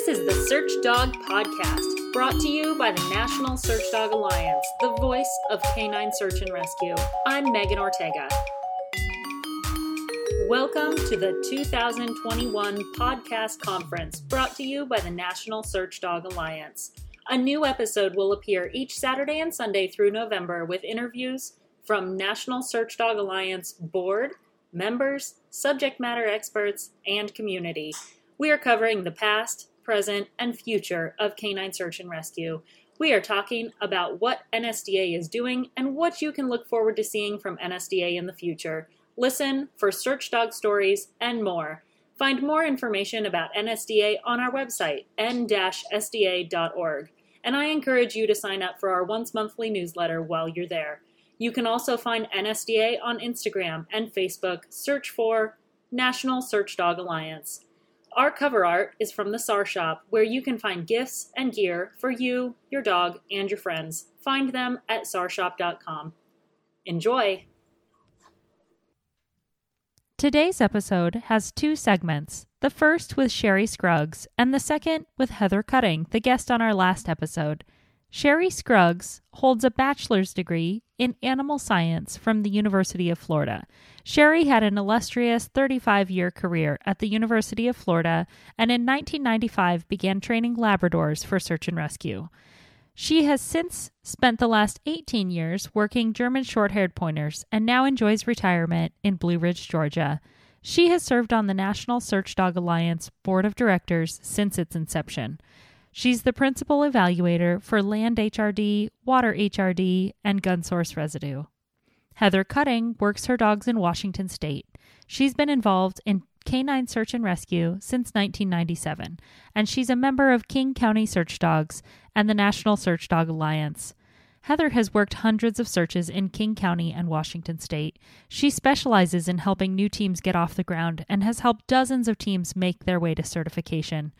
This is the Search Dog Podcast, brought to you by the National Search Dog Alliance, the voice of canine search and rescue. I'm Megan Ortega. Welcome to the 2021 Podcast Conference, brought to you by the National Search Dog Alliance. A new episode will appear each Saturday and Sunday through November with interviews from National Search Dog Alliance board, members, subject matter experts, and community. We are covering the past, present, and future of canine search and rescue. We are talking about what NSDA is doing and what you can look forward to seeing from NSDA in the future. Listen for search dog stories and more. Find more information about NSDA on our website, n-sda.org. And I encourage you to sign up for our once monthly newsletter while you're there. You can also find NSDA on Instagram and Facebook. Search for National Search Dog Alliance. Our cover art is from the SAR Shop, where you can find gifts and gear for you, your dog, and your friends. Find them at sarshop.com. Enjoy! Today's episode has two segments the first with Sherry Scruggs, and the second with Heather Cutting, the guest on our last episode. Sherry Scruggs holds a bachelor's degree in animal science from the University of Florida. Sherry had an illustrious 35 year career at the University of Florida and in 1995 began training Labradors for search and rescue. She has since spent the last 18 years working German short haired pointers and now enjoys retirement in Blue Ridge, Georgia. She has served on the National Search Dog Alliance Board of Directors since its inception. She's the principal evaluator for land HRD, water HRD, and gunshot residue. Heather Cutting works her dogs in Washington state. She's been involved in canine search and rescue since 1997, and she's a member of King County Search Dogs and the National Search Dog Alliance. Heather has worked hundreds of searches in King County and Washington state. She specializes in helping new teams get off the ground and has helped dozens of teams make their way to certification.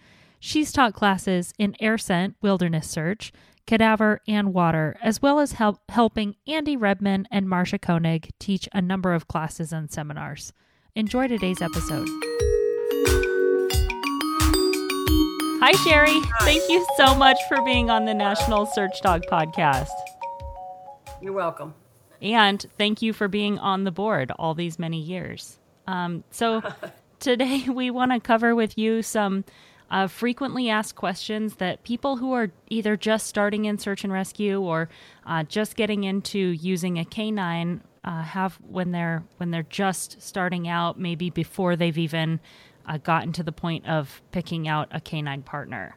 She's taught classes in air scent, wilderness search, cadaver, and water, as well as help helping Andy Redman and Marcia Koenig teach a number of classes and seminars. Enjoy today's episode. Hi, Sherry. Hi. Thank you so much for being on the National Search Dog podcast. You're welcome. And thank you for being on the board all these many years. Um, so, today we want to cover with you some uh, frequently asked questions that people who are either just starting in search and rescue or uh, just getting into using a canine uh, have when they're when they're just starting out, maybe before they've even uh, gotten to the point of picking out a canine partner.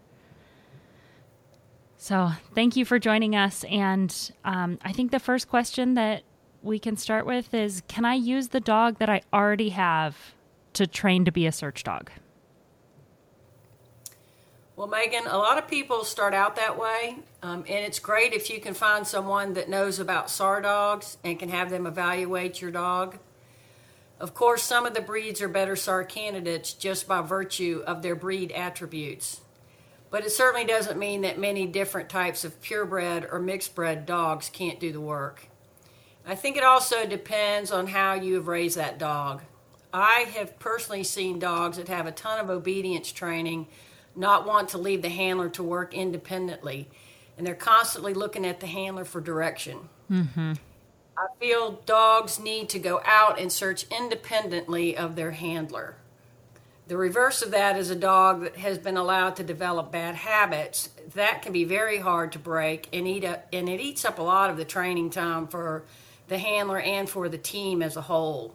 So, thank you for joining us. And um, I think the first question that we can start with is Can I use the dog that I already have to train to be a search dog? Well, Megan, a lot of people start out that way, um, and it's great if you can find someone that knows about SAR dogs and can have them evaluate your dog. Of course, some of the breeds are better SAR candidates just by virtue of their breed attributes. But it certainly doesn't mean that many different types of purebred or mixed bred dogs can't do the work. I think it also depends on how you have raised that dog. I have personally seen dogs that have a ton of obedience training not want to leave the handler to work independently, and they're constantly looking at the handler for direction. Mm-hmm. I feel dogs need to go out and search independently of their handler. The reverse of that is a dog that has been allowed to develop bad habits. That can be very hard to break and eat up, and it eats up a lot of the training time for the handler and for the team as a whole.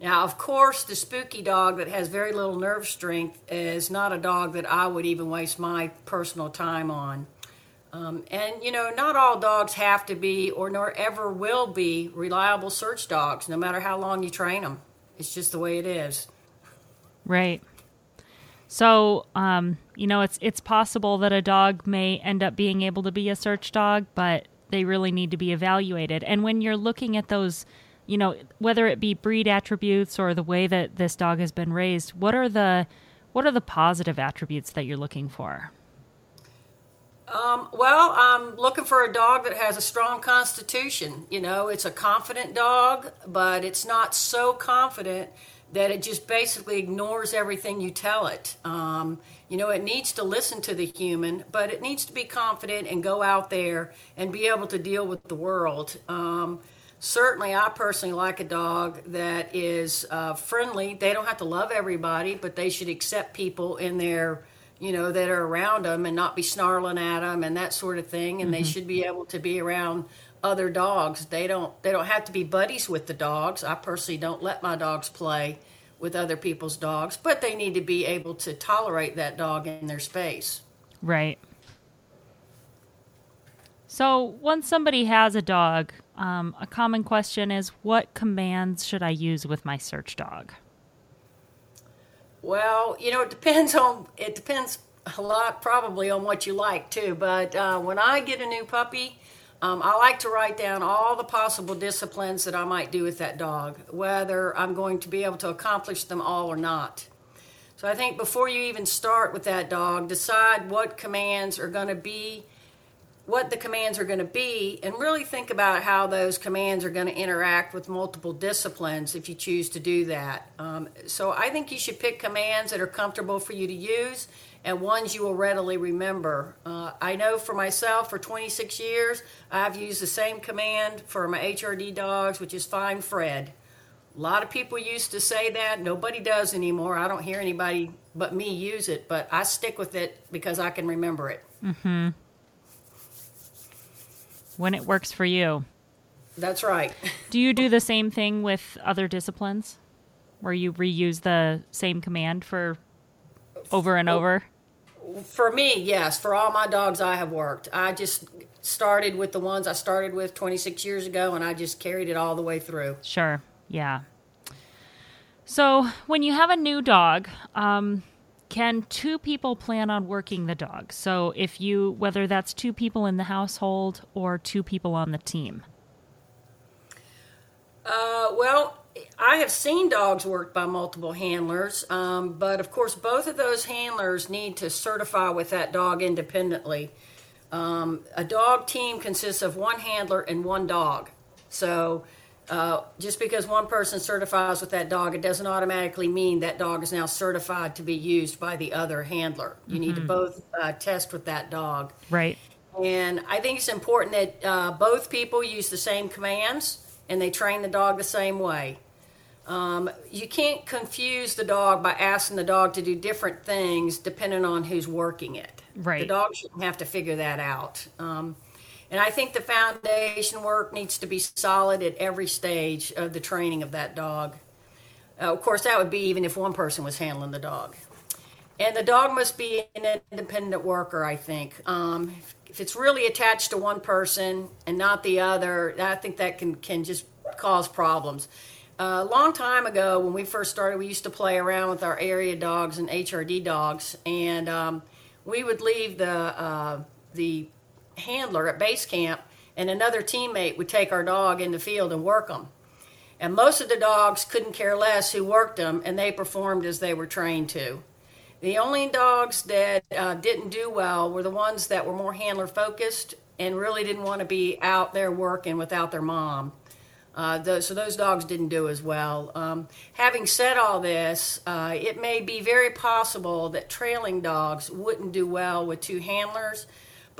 Now, of course, the spooky dog that has very little nerve strength is not a dog that I would even waste my personal time on. Um, and, you know, not all dogs have to be or nor ever will be reliable search dogs, no matter how long you train them. It's just the way it is. Right. So, um, you know, it's it's possible that a dog may end up being able to be a search dog, but they really need to be evaluated. And when you're looking at those, you know, whether it be breed attributes or the way that this dog has been raised, what are the what are the positive attributes that you're looking for? Um, well, I'm looking for a dog that has a strong constitution. You know, it's a confident dog, but it's not so confident that it just basically ignores everything you tell it. Um, you know, it needs to listen to the human, but it needs to be confident and go out there and be able to deal with the world. Um, certainly, I personally like a dog that is uh, friendly. They don't have to love everybody, but they should accept people in their you know that are around them and not be snarling at them and that sort of thing and mm-hmm. they should be able to be around other dogs they don't they don't have to be buddies with the dogs i personally don't let my dogs play with other people's dogs but they need to be able to tolerate that dog in their space right so once somebody has a dog um, a common question is what commands should i use with my search dog well, you know, it depends on it depends a lot probably on what you like too. But uh, when I get a new puppy, um, I like to write down all the possible disciplines that I might do with that dog, whether I'm going to be able to accomplish them all or not. So I think before you even start with that dog, decide what commands are going to be what the commands are going to be and really think about how those commands are going to interact with multiple disciplines if you choose to do that. Um, so I think you should pick commands that are comfortable for you to use and ones you will readily remember. Uh, I know for myself, for 26 years, I've used the same command for my HRD dogs, which is find Fred. A lot of people used to say that. Nobody does anymore. I don't hear anybody but me use it, but I stick with it because I can remember it. Mm-hmm when it works for you. That's right. do you do the same thing with other disciplines where you reuse the same command for over and over? For me, yes. For all my dogs I have worked, I just started with the ones I started with 26 years ago and I just carried it all the way through. Sure. Yeah. So, when you have a new dog, um, can two people plan on working the dog? So if you, whether that's two people in the household or two people on the team? Uh, well, I have seen dogs worked by multiple handlers, um, but of course, both of those handlers need to certify with that dog independently. Um, a dog team consists of one handler and one dog. So uh, just because one person certifies with that dog, it doesn't automatically mean that dog is now certified to be used by the other handler. You mm-hmm. need to mm-hmm. both uh, test with that dog. Right. And I think it's important that uh, both people use the same commands and they train the dog the same way. Um, you can't confuse the dog by asking the dog to do different things depending on who's working it. Right. The dog shouldn't have to figure that out. Um, and I think the foundation work needs to be solid at every stage of the training of that dog. Uh, of course, that would be even if one person was handling the dog. And the dog must be an independent worker, I think. Um, if it's really attached to one person and not the other, I think that can, can just cause problems. Uh, a long time ago, when we first started, we used to play around with our area dogs and HRD dogs, and um, we would leave the uh, the handler at base camp, and another teammate would take our dog in the field and work them. And most of the dogs couldn't care less who worked them, and they performed as they were trained to. The only dogs that uh, didn't do well were the ones that were more handler focused and really didn't want to be out there working without their mom. Uh, the, so those dogs didn't do as well. Um, having said all this, uh, it may be very possible that trailing dogs wouldn't do well with two handlers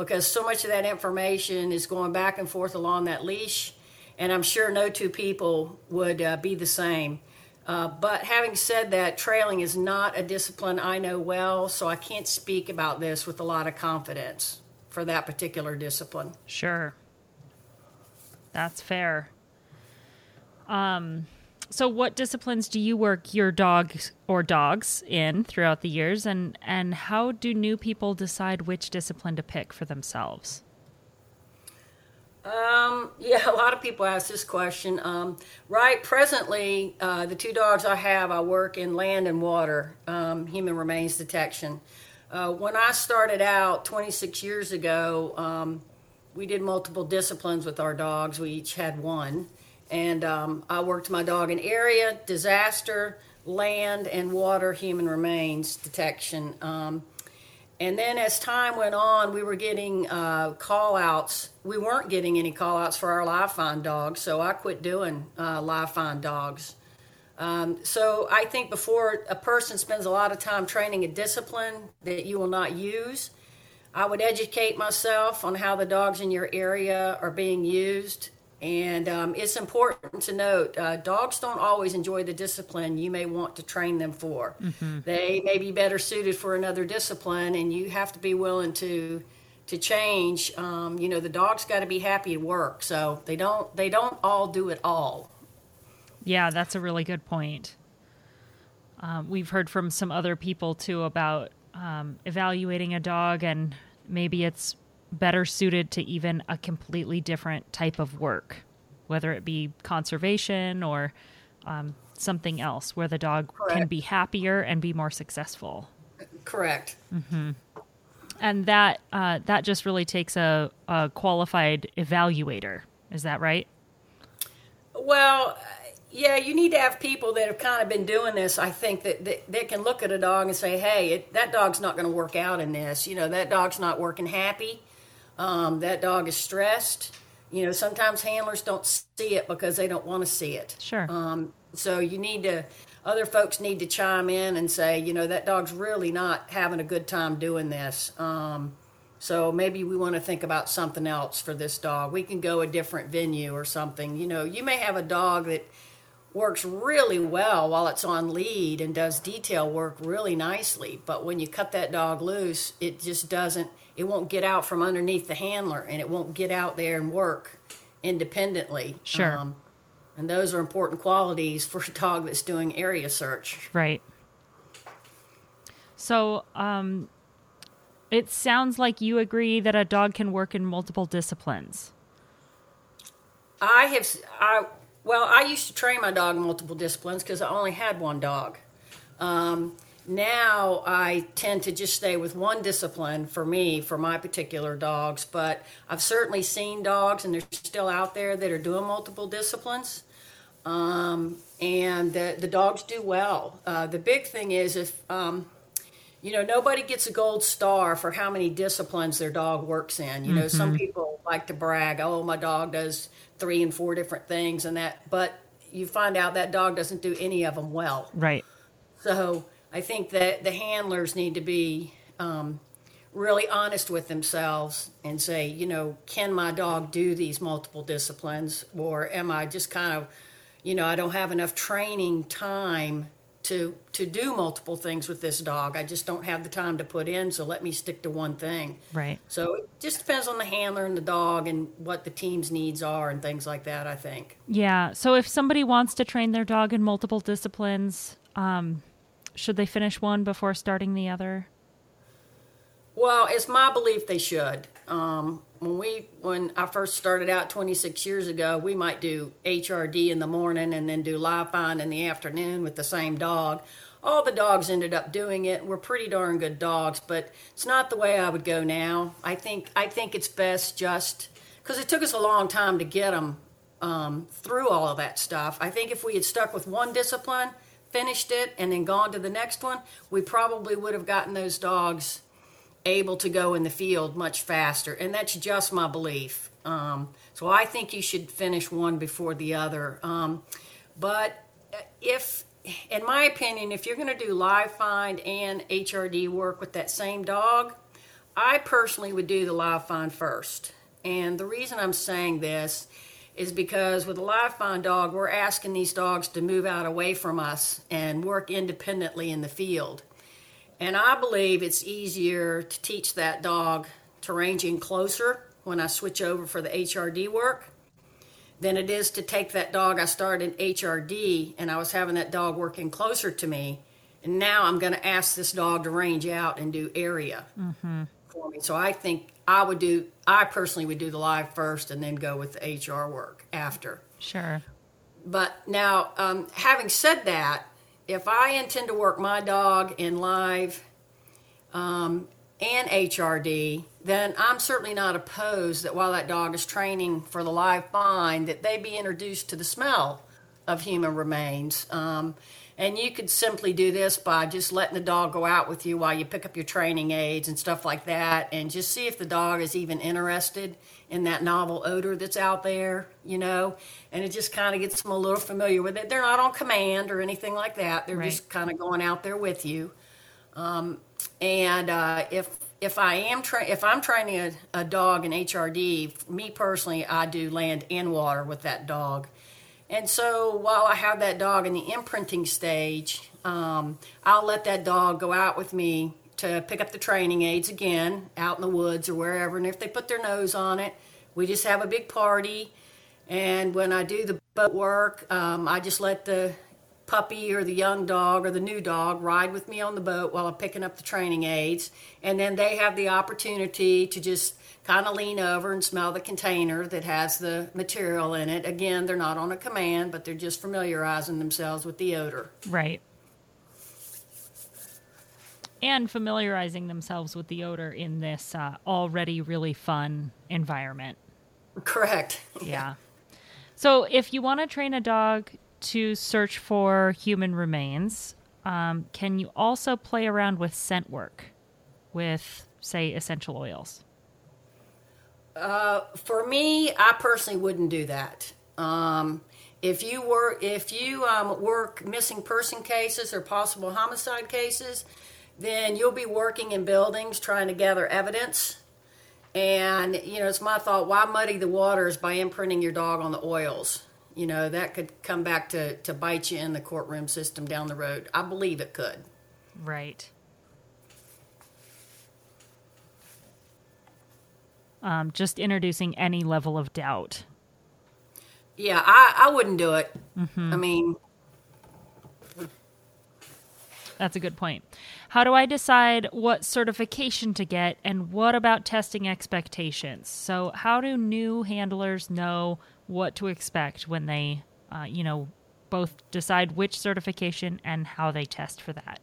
because so much of that information is going back and forth along that leash, and I'm sure no two people would uh, be the same. Uh, but having said that, trailing is not a discipline I know well, so I can't speak about this with a lot of confidence for that particular discipline. Sure. That's fair. Um, so what disciplines do you work your dog or dogs in throughout the years and and how do new people decide which discipline to pick for themselves um, yeah, a lot of people ask this question. Um, right, presently, uh, the two dogs I have, I work in land and water, um, human remains detection. Uh, when I started out 26 years ago, um, we did multiple disciplines with our dogs. We each had one and um, I worked my dog in area, disaster, land, and water human remains detection. Um, and then as time went on, we were getting uh, call outs. We weren't getting any call outs for our live find dogs, so I quit doing uh, live find dogs. Um, so I think before a person spends a lot of time training a discipline that you will not use, I would educate myself on how the dogs in your area are being used. And um, it's important to note uh, dogs don't always enjoy the discipline you may want to train them for. Mm-hmm. They may be better suited for another discipline, and you have to be willing to to change. Um, you know, the dog's got to be happy at work, so they don't they don't all do it all. Yeah, that's a really good point. Um, we've heard from some other people too about um, evaluating a dog, and maybe it's better suited to even a completely different type of work, whether it be conservation or um, something else, where the dog Correct. can be happier and be more successful. Correct. Mm-hmm. And that uh, that just really takes a, a qualified evaluator. Is that right? Well, yeah, you need to have people that have kind of been doing this. I think that, that they can look at a dog and say, "Hey, it, that dog's not going to work out in this. You know, that dog's not working happy. Um, that dog is stressed. You know, sometimes handlers don't see it because they don't want to see it. Sure. Um, so you need to. Other folks need to chime in and say, you know, that dog's really not having a good time doing this. Um, so maybe we want to think about something else for this dog. We can go a different venue or something. You know, you may have a dog that works really well while it's on lead and does detail work really nicely. But when you cut that dog loose, it just doesn't, it won't get out from underneath the handler and it won't get out there and work independently. Sure. Um, and those are important qualities for a dog that's doing area search. Right. So, um, it sounds like you agree that a dog can work in multiple disciplines. I have, I, well, I used to train my dog multiple disciplines because I only had one dog. Um, now I tend to just stay with one discipline for me, for my particular dogs. But I've certainly seen dogs, and they're still out there that are doing multiple disciplines. Um, and the, the dogs do well. Uh, the big thing is if, um, you know, nobody gets a gold star for how many disciplines their dog works in. You know, mm-hmm. some people like to brag, oh, my dog does three and four different things and that, but you find out that dog doesn't do any of them well. Right. So I think that the handlers need to be um, really honest with themselves and say, you know, can my dog do these multiple disciplines, or am I just kind of, you know, I don't have enough training time to to do multiple things with this dog. I just don't have the time to put in, so let me stick to one thing. Right. So it just depends on the handler and the dog and what the team's needs are and things like that, I think. Yeah. So if somebody wants to train their dog in multiple disciplines, um, should they finish one before starting the other? Well, it's my belief they should. Um, when we when I first started out 26 years ago, we might do HRD in the morning and then do live find in the afternoon with the same dog. All the dogs ended up doing it. We're pretty darn good dogs, but it's not the way I would go now. I think I think it's best just because it took us a long time to get them um, through all of that stuff. I think if we had stuck with one discipline, finished it, and then gone to the next one, we probably would have gotten those dogs able to go in the field much faster. And that's just my belief. Um, so I think you should finish one before the other. Um, but if, in my opinion, if you're going to do live find and HRD work with that same dog, I personally would do the live find first. And the reason I'm saying this is because with a live find dog, we're asking these dogs to move out away from us and work independently in the field. And I believe it's easier to teach that dog to range in closer when I switch over for the HRD work than it is to take that dog I started in HRD and I was having that dog working closer to me. And now I'm going to ask this dog to range out and do area mm-hmm. for me. So I think I would do, I personally would do the live first and then go with the HR work after. Sure. But now, um, having said that, if I intend to work my dog in live um, and HRD, then I'm certainly not opposed that while that dog is training for the live find, that they be introduced to the smell of human remains. Um, and you could simply do this by just letting the dog go out with you while you pick up your training aids and stuff like that, and just see if the dog is even interested in that novel odor that's out there, you know. And it just kind of gets them a little familiar with it. They're not on command or anything like that. They're Right. just kind of going out there with you. Um, and uh, if if I am tra- if I'm training a, a dog in HRD, me personally, I do land and water with that dog. And so while I have that dog in the imprinting stage, um, I'll let that dog go out with me to pick up the training aids again out in the woods or wherever. And if they put their nose on it, we just have a big party. And when I do the boat work, um, I just let the puppy or the young dog or the new dog ride with me on the boat while I'm picking up the training aids. And then they have the opportunity to just kind of lean over and smell the container that has the material in it. Again, they're not on a command, but they're just familiarizing themselves with the odor. Right. And familiarizing themselves with the odor in this uh, already really fun environment. Correct. Yeah. So if you want to train a dog to search for human remains, um, can you also play around with scent work with, say, essential oils? For me, I personally wouldn't do that. Um, if you were, if you um, work missing person cases or possible homicide cases, then you'll be working in buildings trying to gather evidence. And you know, it's my thought: why muddy the waters by imprinting your dog on the oils? You know, that could come back to to bite you in the courtroom system down the road. I believe it could. Right. Um, just introducing any level of doubt. Yeah, I, I wouldn't do it. I mean, That's a good point. How do I decide what certification to get and what about testing expectations? So, how do new handlers know what to expect when they, uh, you know, both decide which certification and how they test for that?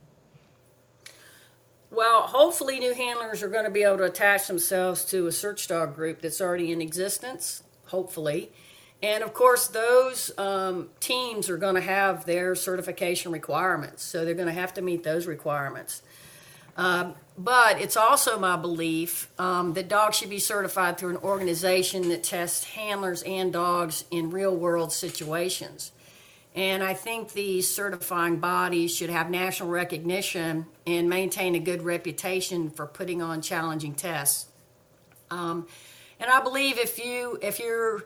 Well, hopefully, new handlers are going to be able to attach themselves to a search dog group that's already in existence, hopefully. And of course, those um, teams are going to have their certification requirements, so they're going to have to meet those requirements. Um, but it's also my belief um, that dogs should be certified through an organization that tests handlers and dogs in real world situations. And I think these certifying bodies should have national recognition and maintain a good reputation for putting on challenging tests. Um, and I believe if you if you're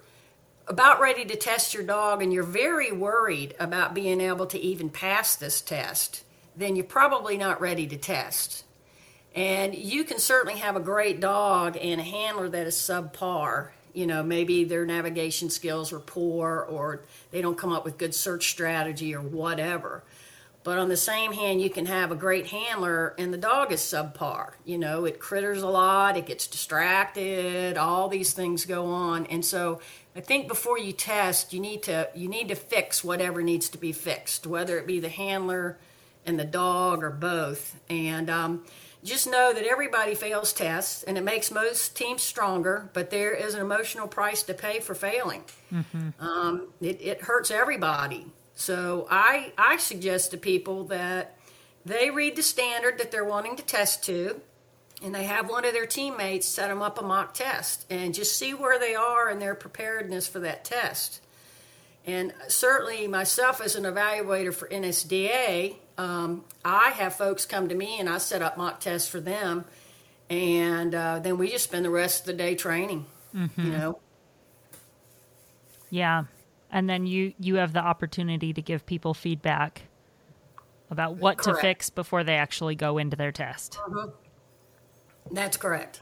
about ready to test your dog and you're very worried about being able to even pass this test, then you're probably not ready to test. And you can certainly have a great dog and a handler that is subpar. You know, maybe their navigation skills are poor or they don't come up with good search strategy or whatever. But on the same hand, you can have a great handler and the dog is subpar. You know, it critters a lot, it gets distracted, all these things go on. And so I think before you test, you need to you need to fix whatever needs to be fixed, whether it be the handler and the dog or both. And um, just know that everybody fails tests, and it makes most teams stronger. But there is an emotional price to pay for failing. Um, it, it hurts everybody. So I I suggest to people that they read the standard that they're wanting to test to, and they have one of their teammates set them up a mock test, and just see where they are in their preparedness for that test. And certainly, myself as an evaluator for NSDA, um, I have folks come to me and I set up mock tests for them, and uh, then we just spend the rest of the day training. You know, Yeah. And then you you have the opportunity to give people feedback about what to fix before they actually go into their test. that's correct.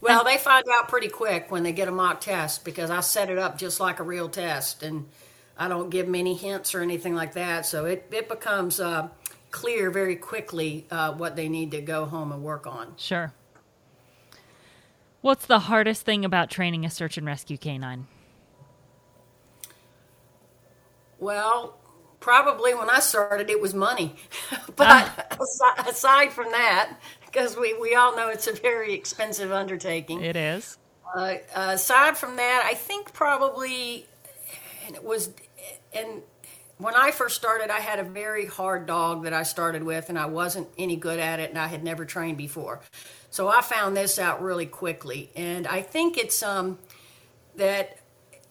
Well, they find out pretty quick when they get a mock test because I set it up just like a real test, and I don't give them any hints or anything like that. So it it becomes uh, clear very quickly uh, what they need to go home and work on. Sure. What's the hardest thing about training a search and rescue canine? Well, probably when I started, it was money. but aside, aside from that, because we, we all know it's a very expensive undertaking. It is. Uh, aside from that, I think probably it was, and when I first started, I had a very hard dog that I started with, and I wasn't any good at it, and I had never trained before. So I found this out really quickly, and I think it's um, that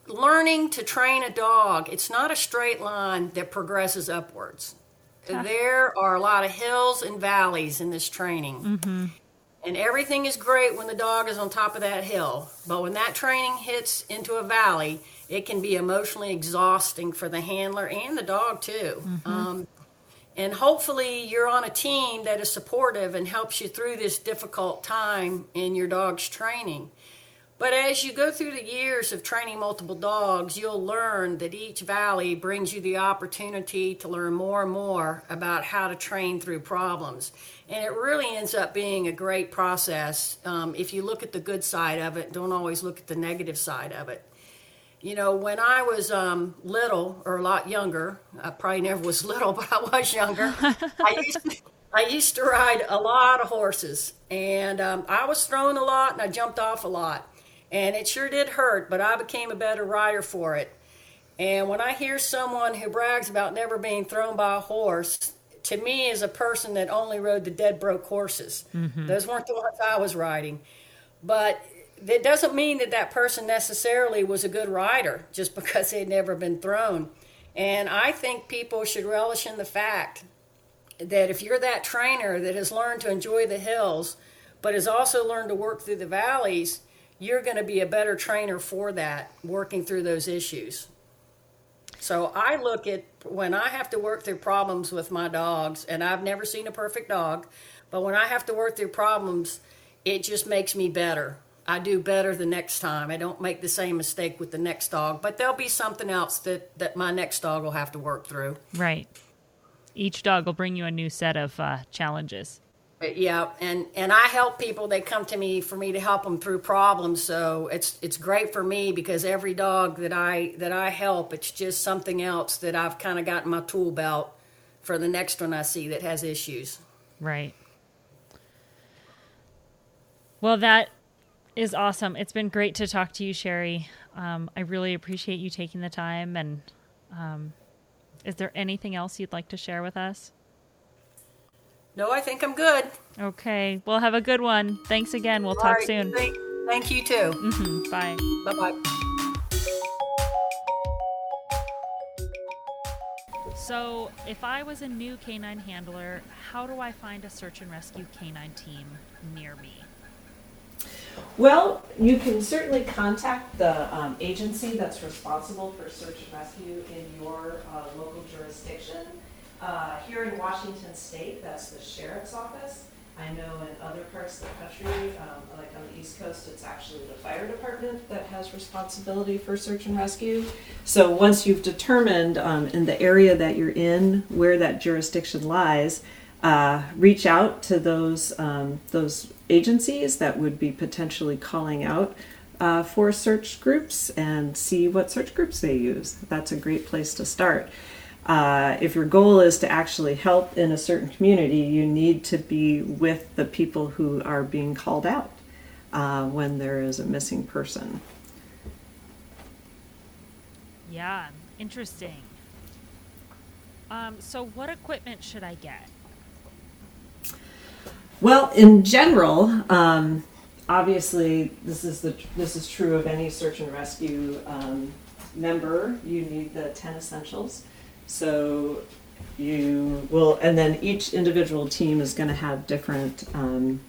learning to train a dog, it's not a straight line that progresses upwards. There are a lot of hills and valleys in this training. Mm-hmm. And everything is great when the dog is on top of that hill. But when that training hits into a valley, it can be emotionally exhausting for the handler and the dog, too. Mm-hmm. Um, and hopefully, you're on a team that is supportive and helps you through this difficult time in your dog's training. But as you go through the years of training multiple dogs, you'll learn that each valley brings you the opportunity to learn more and more about how to train through problems. And it really ends up being a great process um, if you look at the good side of it, don't always look at the negative side of it. You know, when I was um, little or a lot younger, I probably never was little, but I was younger. I used to, I used to ride a lot of horses, and um, I was thrown a lot and I jumped off a lot and it sure did hurt, but I became a better rider for it. And when I hear someone who brags about never being thrown by a horse, to me, is a person that only rode the dead broke horses, mm-hmm. those weren't the ones I was riding. But that doesn't mean that that person necessarily was a good rider just because they'd never been thrown. And I think people should relish in the fact that if you're that trainer that has learned to enjoy the hills, but has also learned to work through the valleys, you're going to be a better trainer for that working through those issues. So I look at when I have to work through problems with my dogs, and I've never seen a perfect dog, but when I have to work through problems, it just makes me better. I do better the next time. I don't make the same mistake with the next dog, but there'll be something else that, that my next dog will have to work through. Right. Each dog will bring you a new set of uh, challenges yeah and and i help people they come to me for me to help them through problems so it's it's great for me because every dog that i that i help it's just something else that i've kind of got in my tool belt for the next one i see that has issues right well that is awesome it's been great to talk to you sherry um, i really appreciate you taking the time and um, is there anything else you'd like to share with us no, I think I'm good. Okay. Well, have a good one. Thanks again. We'll All talk right. soon. Thank, thank you too. Mm-hmm. Bye. Bye bye. So, if I was a new canine handler, how do I find a search and rescue canine team near me? Well, you can certainly contact the um, agency that's responsible for search and rescue in your uh, local jurisdiction. Uh, here in Washington State, that's the sheriff's office. I know in other parts of the country, um, like on the East Coast, it's actually the fire department that has responsibility for search and rescue. So once you've determined um, in the area that you're in where that jurisdiction lies, uh, reach out to those um, those agencies that would be potentially calling out uh, for search groups and see what search groups they use. That's a great place to start. Uh, if your goal is to actually help in a certain community, you need to be with the people who are being called out uh, when there is a missing person. Yeah, interesting. Um, so, what equipment should I get? Well, in general, um, obviously, this is the this is true of any search and rescue um, member. You need the ten essentials. So you will, and then each individual team is going to have different um,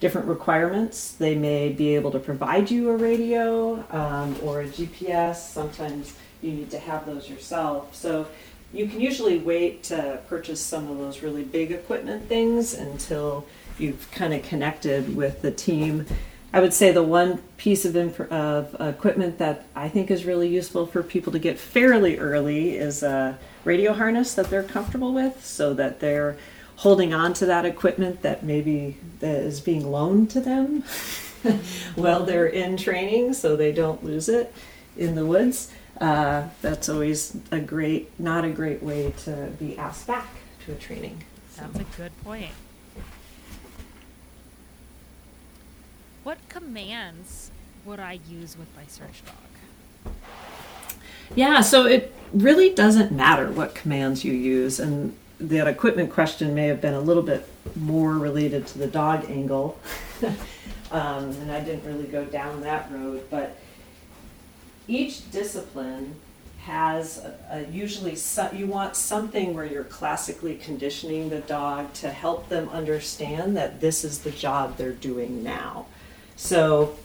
different requirements. They may be able to provide you a radio um, or a GPS. Sometimes you need to have those yourself. So you can usually wait to purchase some of those really big equipment things until you've kind of connected with the team. I would say the one piece of, inf- of equipment that I think is really useful for people to get fairly early is a radio harness that they're comfortable with so that they're holding on to that equipment that maybe is being loaned to them while they're in training so they don't lose it in the woods. Uh, that's always a great, not a great way to be asked back to a training. That's a good point. What commands would I use with my search dog? Yeah, so it really doesn't matter what commands you use, and that equipment question may have been a little bit more related to the dog angle, um, and I didn't really go down that road. But each discipline has a, a usually so, you want something where you're classically conditioning the dog to help them understand that this is the job they're doing now. So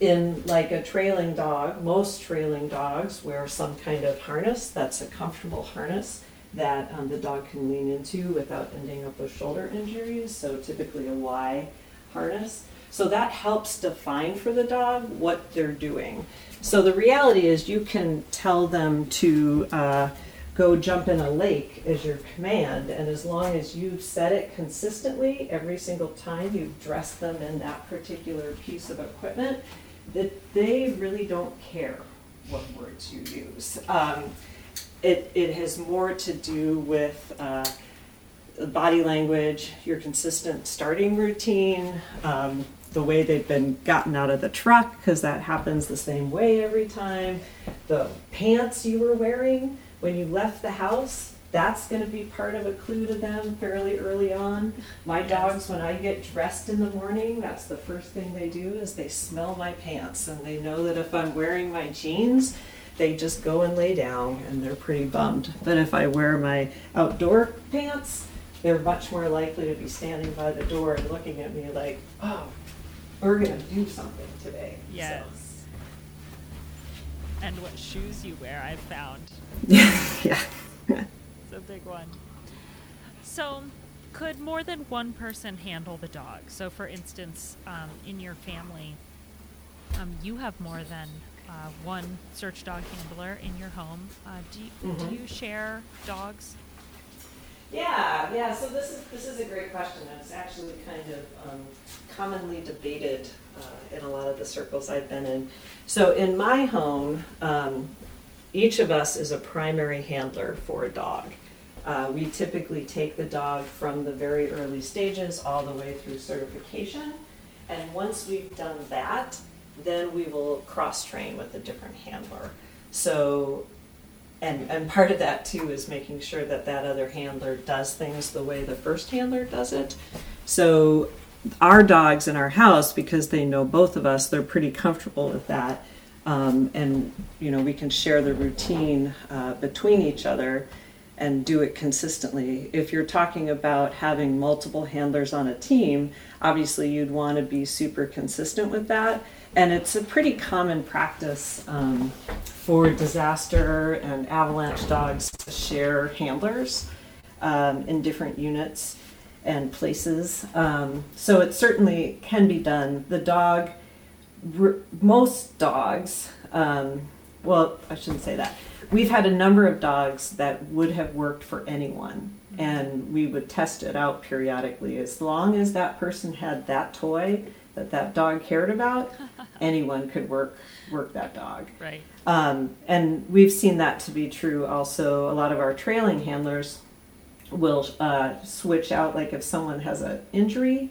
in like a trailing dog, most trailing dogs wear some kind of harness that's a comfortable harness that um, the dog can lean into without ending up with shoulder injuries. So typically a Y harness. So that helps define for the dog what they're doing. So the reality is you can tell them to uh, go jump in a lake as your command, and as long as you've said it consistently every single time you've dressed them in that particular piece of equipment, that they really don't care what words you use. Um, it, it has more to do with uh, body language, your consistent starting routine, um, the way they've been gotten out of the truck, because that happens the same way every time, the pants you were wearing when you left the house, that's going to be part of a clue to them fairly early on. My dogs, when I get dressed in the morning, that's the first thing they do is they smell my pants and they know that if I'm wearing my jeans, they just go and lay down and they're pretty bummed. But if I wear my outdoor pants, they're much more likely to be standing by the door and looking at me like, oh, we're going to do something today. Yes. And what shoes you wear, I've found. yeah. It's a big one. So, could more than one person handle the dog? So, for instance, um, in your family, um, you have more than uh, one search dog handler in your home. Uh, do, you, Mhm. do you share dogs? Yeah, yeah. So this is this is a great question. It's actually kind of um, commonly debated uh, in a lot of the circles I've been in. So in my home, um, each of us is a primary handler for a dog. Uh, we typically take the dog from the very early stages all the way through certification, and once we've done that, then we will cross train with a different handler. So and, and part of that too is making sure that that other handler does things the way the first handler does it. So our dogs in our house, because they know both of us, they're pretty comfortable with that. Um, and you know we can share the routine uh, between each other and do it consistently. If you're talking about having multiple handlers on a team, obviously you'd want to be super consistent with that. And it's a pretty common practice um, for disaster and avalanche dogs to share handlers um, in different units and places. Um, so it certainly can be done. The dog, r- most dogs, um, well, I shouldn't say that. We've had a number of dogs that would have worked for anyone, and we would test it out periodically. As long as that person had that toy that that dog cared about, anyone could work work that dog. Right. Um, and we've seen that to be true also. A lot of our trailing handlers will uh, switch out, like if someone has an injury,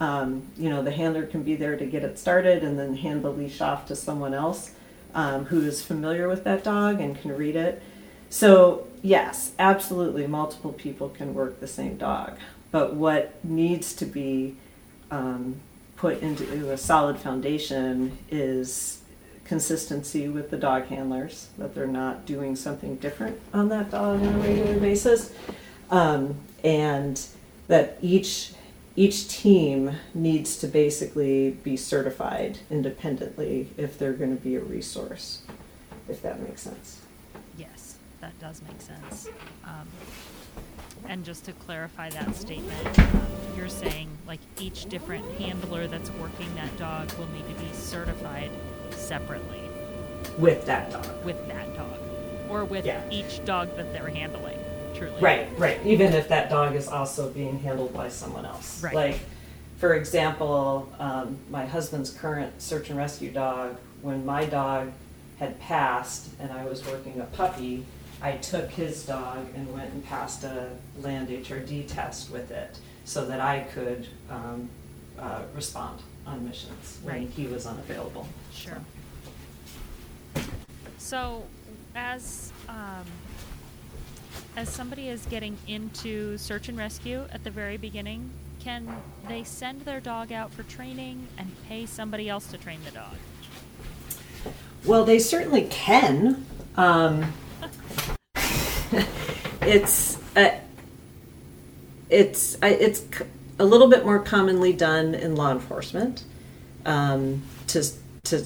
um, you know, the handler can be there to get it started and then hand the leash off to someone else um, who is familiar with that dog and can read it. So, yes, absolutely, multiple people can work the same dog. But what needs to be um, put into a solid foundation is consistency with the dog handlers, that they're not doing something different on that dog on a regular basis, um, and that each each team needs to basically be certified independently if they're going to be a resource, if that makes sense. That does make sense. Um, and just to clarify that statement, um, you're saying like each different handler that's working that dog will need to be certified separately With that dog. with that dog or with Yeah. each dog that they're handling, truly. Right, right. Even if that dog is also being handled by someone else. Right. Like, for example, um, my husband's current search and rescue dog, when my dog had passed and I was working a puppy, I took his dog and went and passed a land HRD test with it so that I could um, uh, respond on missions when Right. he was unavailable. Sure. So, as um, as somebody is getting into search and rescue at the very beginning, can they send their dog out for training and pay somebody else to train the dog? Well, they certainly can. Um, it's uh, it's uh, it's a little bit more commonly done in law enforcement um, to to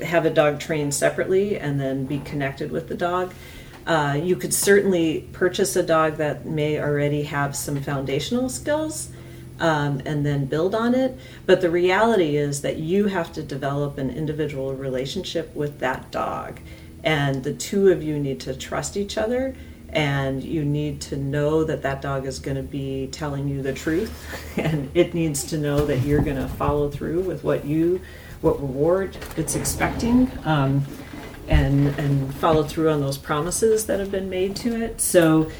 have a dog trained separately and then be connected with the dog. Uh, you could certainly purchase a dog that may already have some foundational skills um, and then build on it. But the reality is that you have to develop an individual relationship with that dog. And the two of you need to trust each other and you need to know that that dog is going to be telling you the truth. And it needs to know that you're going to follow through with what you what reward it's expecting um, and and follow through on those promises that have been made to it. So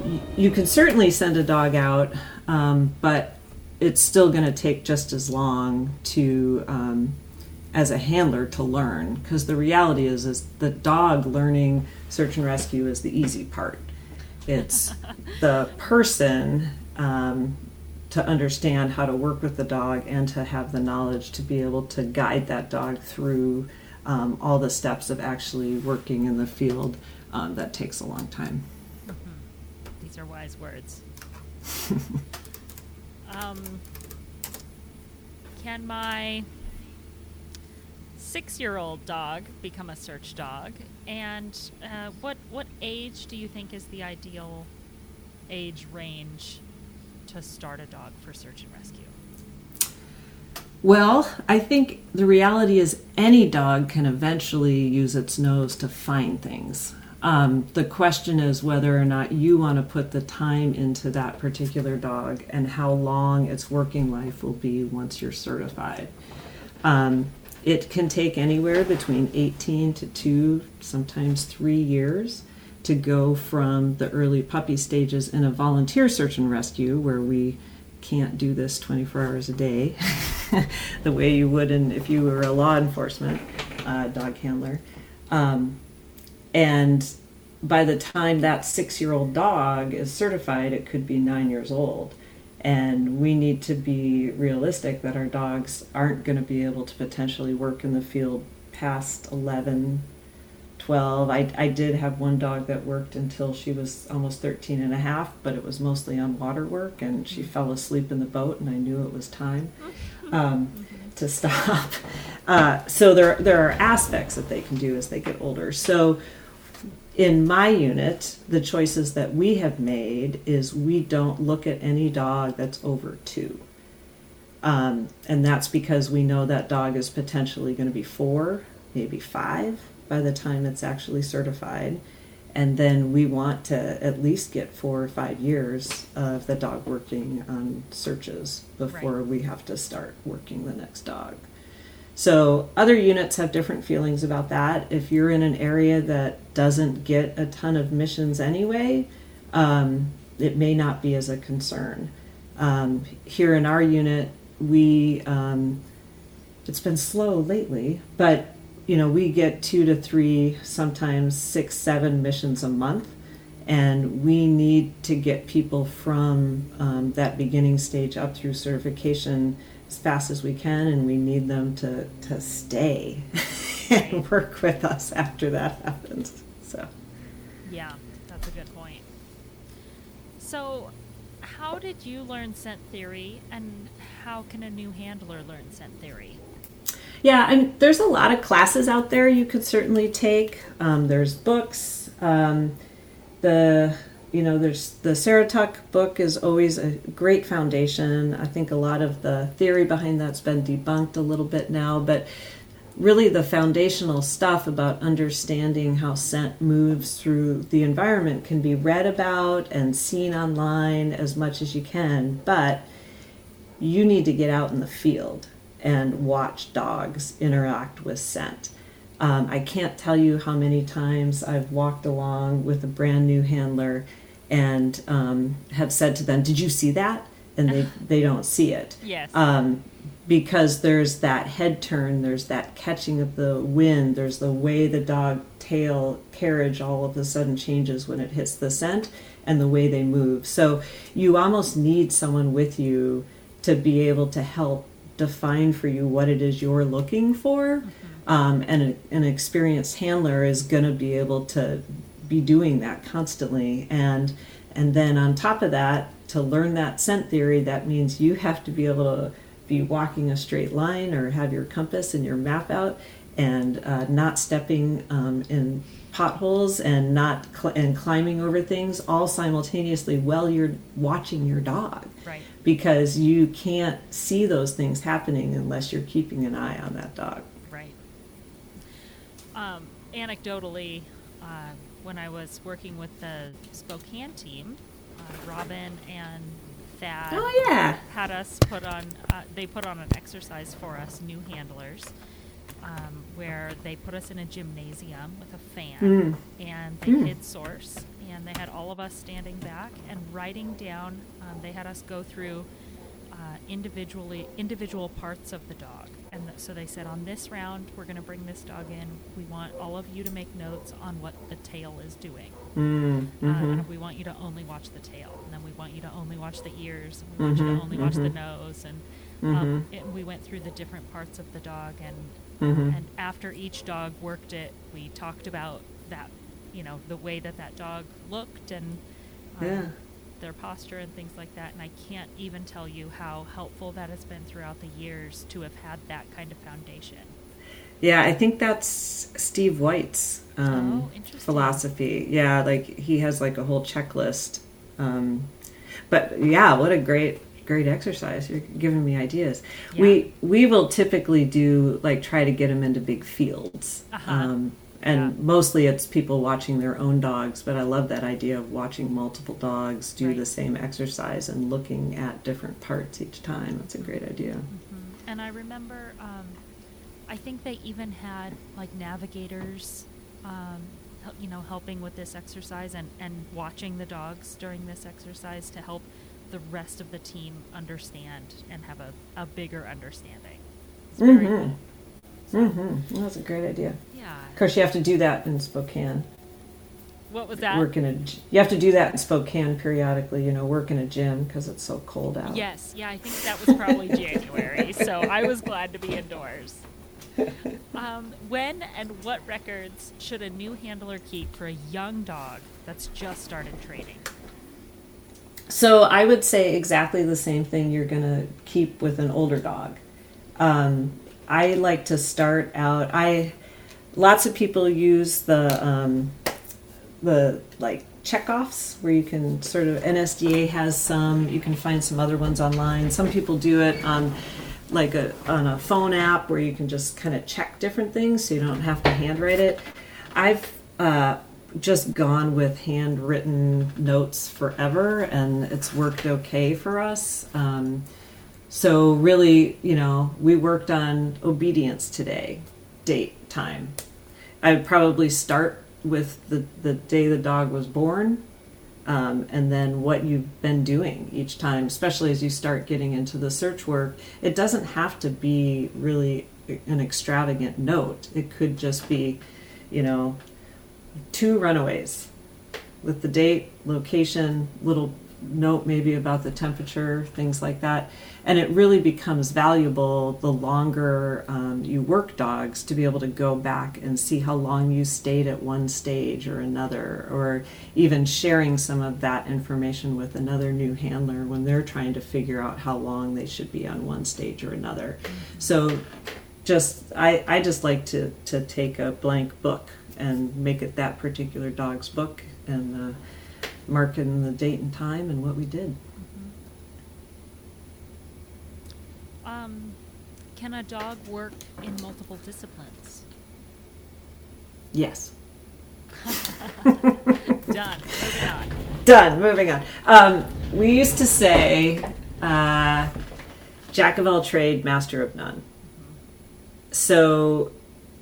y- you can certainly send a dog out um, but it's still going to take just as long to um, as a handler to learn. Because the reality is is the dog learning search and rescue is the easy part it's the person um, to understand how to work with the dog and to have the knowledge to be able to guide that dog through um, all the steps of actually working in the field um, that takes a long time These are wise words. um, can my six-year-old dog become a search dog? And uh, what what age do you think is the ideal age range to start a dog for search and rescue? Well, I think the reality is any dog can eventually use its nose to find things. Um, the question is whether or not you want to put the time into that particular dog and how long its working life will be once you're certified. Um, it can take anywhere between 18 to two, sometimes three years to go from the early puppy stages in a volunteer search and rescue where we can't do this 24 hours a day the way you would in if you were a law enforcement uh, dog handler. Um, and by the time that six year old dog is certified it could be nine years old and we need to be realistic that our dogs aren't going to be able to potentially work in the field past 11 12 I, I did have one dog that worked until she was almost 13 and a half but it was mostly on water work and she fell asleep in the boat and i knew it was time um, to stop. Uh, so there, there are aspects that they can do as they get older. So in my unit, the choices that we have made is we don't look at any dog that's over two. Um, and that's because we know that dog is potentially going to be four, maybe five by the time it's actually certified. And then we want to at least get four or five years of the dog working on searches before Right. we have to start working the next dog. So other units have different feelings about that. If you're in an area that doesn't get a ton of missions anyway, um, it may not be as a concern. Um, here in our unit, we um, it's been slow lately, but you know we get two to three, sometimes six, seven missions a month, and we need to get people from um, that beginning stage up through certification as fast as we can, and we need them to to stay and work with us after that happens. So. Yeah, that's a good point. So, how did you learn scent theory, and how can a new handler learn scent theory? Yeah, mean, there's a lot of classes out there you could certainly take. Um, there's books. Um, the you know, there's the Syrotuck book is always a great foundation. I think a lot of the theory behind that's been debunked a little bit now, but really the foundational stuff about understanding how scent moves through the environment can be read about and seen online as much as you can, but you need to get out in the field and watch dogs interact with scent. Um, I can't tell you how many times I've walked along with a brand new handler and um, have said to them, "Did you see that?" And they they don't see it. Yes. Um, because there's that head turn, there's that catching of the wind, there's the way the dog tail carriage all of a sudden changes when it hits the scent and the way they move. So you almost need someone with you to be able to help define for you what it is you're looking for. Mm-hmm. Um, and a, an experienced handler is going to be able to be doing that constantly. And and then on top of that, to learn that scent theory, that means you have to be able to be walking a straight line or have your compass and your map out and uh, not stepping um, in potholes and not cl- and climbing over things all simultaneously while you're watching your dog. Right. Because you can't see those things happening unless you're keeping an eye on that dog. Right. Um, anecdotally, uh, when I was working with the Spokane team, uh, Robin and Thad oh, yeah. had us put on. Uh, they put on an exercise for us new handlers um, where they put us in a gymnasium with a fan mm. and they mm. hid source and they had all of us standing back and writing down um, they had us go through uh, individually individual parts of the dog and th- so they said on this round we're going to bring this dog in we want all of you to make notes on what the tail is doing mm. uh, mm-hmm. and we want you to only watch the tail and then we want you to only watch the ears and we want mm-hmm. you to only watch the mm-hmm. nose and um, mm-hmm. it, we went through the different parts of the dog and Mm-hmm. And after each dog worked it, we talked about that, you know, the way that that dog looked and um, yeah. Their posture and things like that. And I can't even tell you how helpful that has been throughout the years to have had that kind of foundation. Yeah, I think that's Steve White's um, oh, philosophy. Yeah, like he has like a whole checklist. Um, but yeah, what a great great exercise. You're giving me ideas. Yeah. We we will typically do like try to get them into big fields. Uh-huh. Um, and yeah. mostly it's people watching their own dogs, but I love that idea of watching multiple dogs do right. the same exercise and looking at different parts each time. That's a great idea. Mm-hmm. And I remember, um, I think they even had like navigators, um, you know, helping with this exercise and, and watching the dogs during this exercise to help the rest of the team understand and have a, a bigger understanding. It's mm-hmm. Mm-hmm. that's a great idea. Yeah. Of course, you have to do that in Spokane. What was that? Work in a, you have to do that in Spokane periodically. You know, work in a gym because it's so cold out. Yes, yeah, I think that was probably January, so I was glad to be indoors. Um, when and what records should a new handler keep for a young dog that's just started training? So I would say exactly the same thing you're going to keep with an older dog. Um, I like to start out. I lots of people use the um, the like checkoffs where you can sort of NSDA has some. You can find some other ones online. Some people do it on like a on a phone app where you can just kind of check different things so you don't have to handwrite it. I've uh, just gone with handwritten notes forever, and it's worked okay for us. Um, so really, you know, we worked on obedience today, date, time. I would probably start with the, the day the dog was born, um, and then what you've been doing each time, especially as you start getting into the search work. It doesn't have to be really an extravagant note. It could just be, you know, two runaways with the date, location, little note maybe about the temperature, things like that. And it really becomes valuable the longer um, you work dogs to be able to go back and see how long you stayed at one stage or another, or even sharing some of that information with another new handler when they're trying to figure out how long they should be on one stage or another. So just I, I just like to, to take a blank book and make it that particular dog's book and uh, mark in the date and time and what we did. Mm-hmm. Um, can a dog work in multiple disciplines? Yes. Done. Moving on. Done. Moving on. Um, we used to say, uh, "Jack of all trade, master of none." So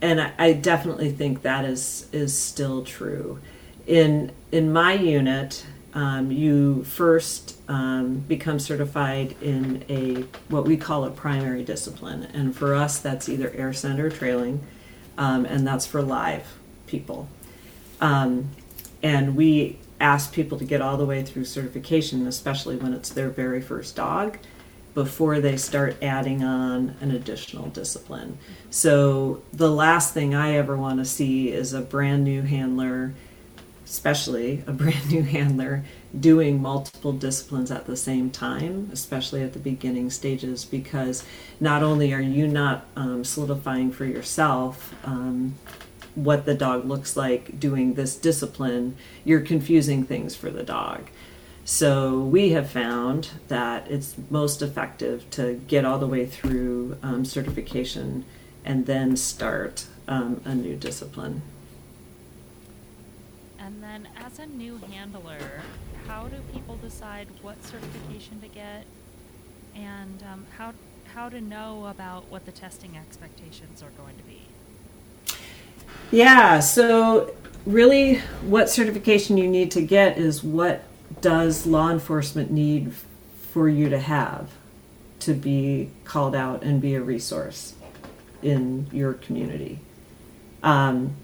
and I, I definitely think that is is still true. In in my unit, um, you first um, become certified in a what we call a primary discipline, and for us, that's either air scent or trailing, um, and that's for live people. Um, and we ask people to get all the way through certification, especially when it's their very first dog, before they start adding on an additional discipline. So the last thing I ever want to see is a brand new handler, especially a brand new handler, doing multiple disciplines at the same time, especially at the beginning stages, because not only are you not um, solidifying for yourself um, what the dog looks like doing this discipline, you're confusing things for the dog. So we have found that it's most effective to get all the way through um, certification and then start um, a new discipline. And then, as a new handler, how do people decide what certification to get, and um, how how to know about what the testing expectations are going to be? Yeah, so really, what certification you need to get is what does law enforcement need for you to have to be called out and be a resource in your community. Um,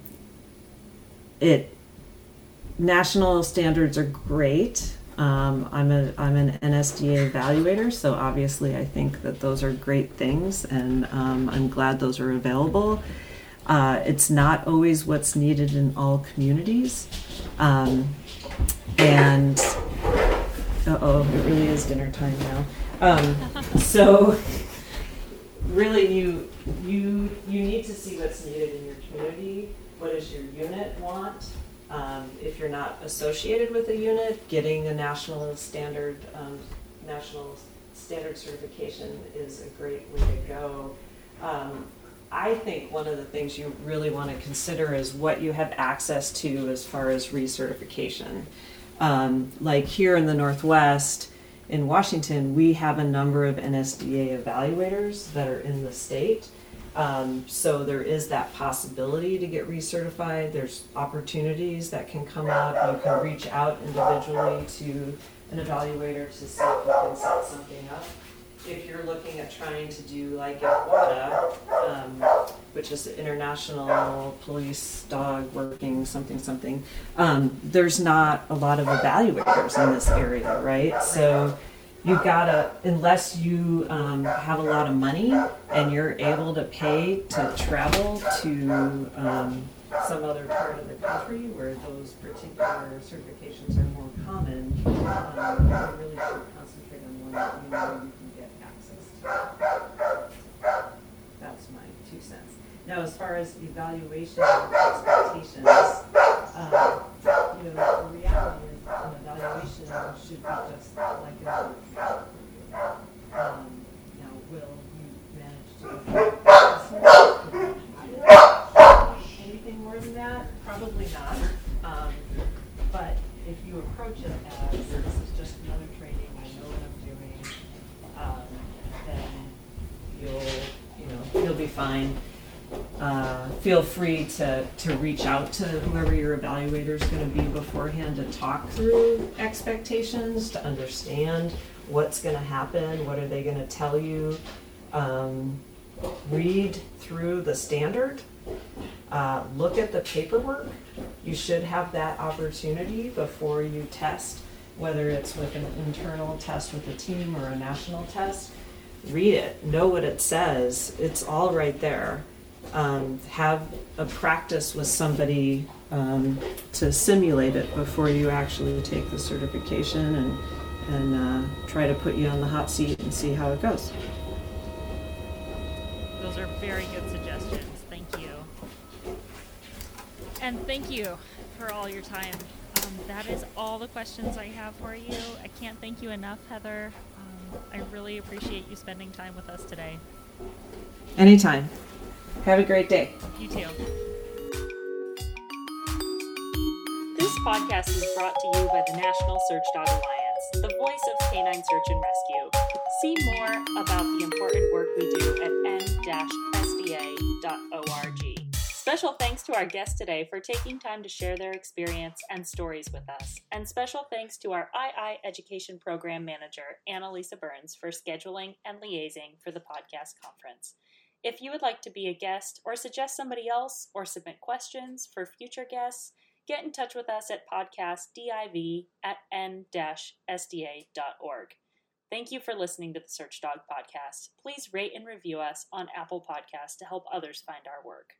it national standards are great. Um, I'm a I'm an NSDA evaluator, so obviously I think that those are great things, and um, I'm glad those are available. Uh, it's not always what's needed in all communities, um, and uh oh, it really is dinner time now. Um, so really, you you you need to see what's needed in your community. What does your unit want? Um, if you're not associated with a unit, getting a national standard, um, national standard certification is a great way to go. Um, I think one of the things you really want to consider is what you have access to as far as recertification. Um, like here in the Northwest, in Washington, we have a number of NSDA evaluators that are in the state. Um, so there is that possibility to get recertified. There's opportunities that can come up. You can reach out individually to an evaluator to see if you can set something up. If you're looking at trying to do like IWADA, um, which is International Police Dog Working something something, um, there's not a lot of evaluators in this area, right? So you gotta unless you um, have a lot of money and you're able to pay to travel to um, some other part of the country where those particular certifications are more common um, you really should concentrate on one that you know you can get access to. That's my two cents. Now as far as evaluation expectations um, you know the reality an evaluation should be just like a um, now, will you manage to anything more than that? Probably not. Um, but if you approach it as this is just another training, I know what I'm doing, um, then you'll you know you'll be fine. Uh, feel free to, to reach out to whoever your evaluator is going to be beforehand to talk through expectations, to understand what's going to happen, what are they going to tell you. Um, read through the standard, uh, look at the paperwork. You should have that opportunity before you test, whether it's with an internal test with a team or a national test. Read it, know what it says, it's all right there um, have a practice with somebody um, to simulate it before you actually take the certification and and uh, try to put you on the hot seat and see how it goes. Those are very good suggestions. Thank you. And thank you for all your time. Um, that is all the questions I have for you. I can't thank you enough, Heather. Um, I really appreciate you spending time with us today. Anytime. Have a great day. You too. This podcast is brought to you by the National Search Dog Alliance, the voice of canine search and rescue. See more about the important work we do at n-sda.org. Special thanks to our guest today for taking time to share their experience and stories with us. And special thanks to our II Education Program Manager, Annalisa Burns, for scheduling and liaising for the podcast conference. If you would like to be a guest or suggest somebody else or submit questions for future guests, get in touch with us at podcastdiv at n-sda.org. Thank you for listening to the Search Dog Podcast. Please rate and review us on Apple Podcasts to help others find our work.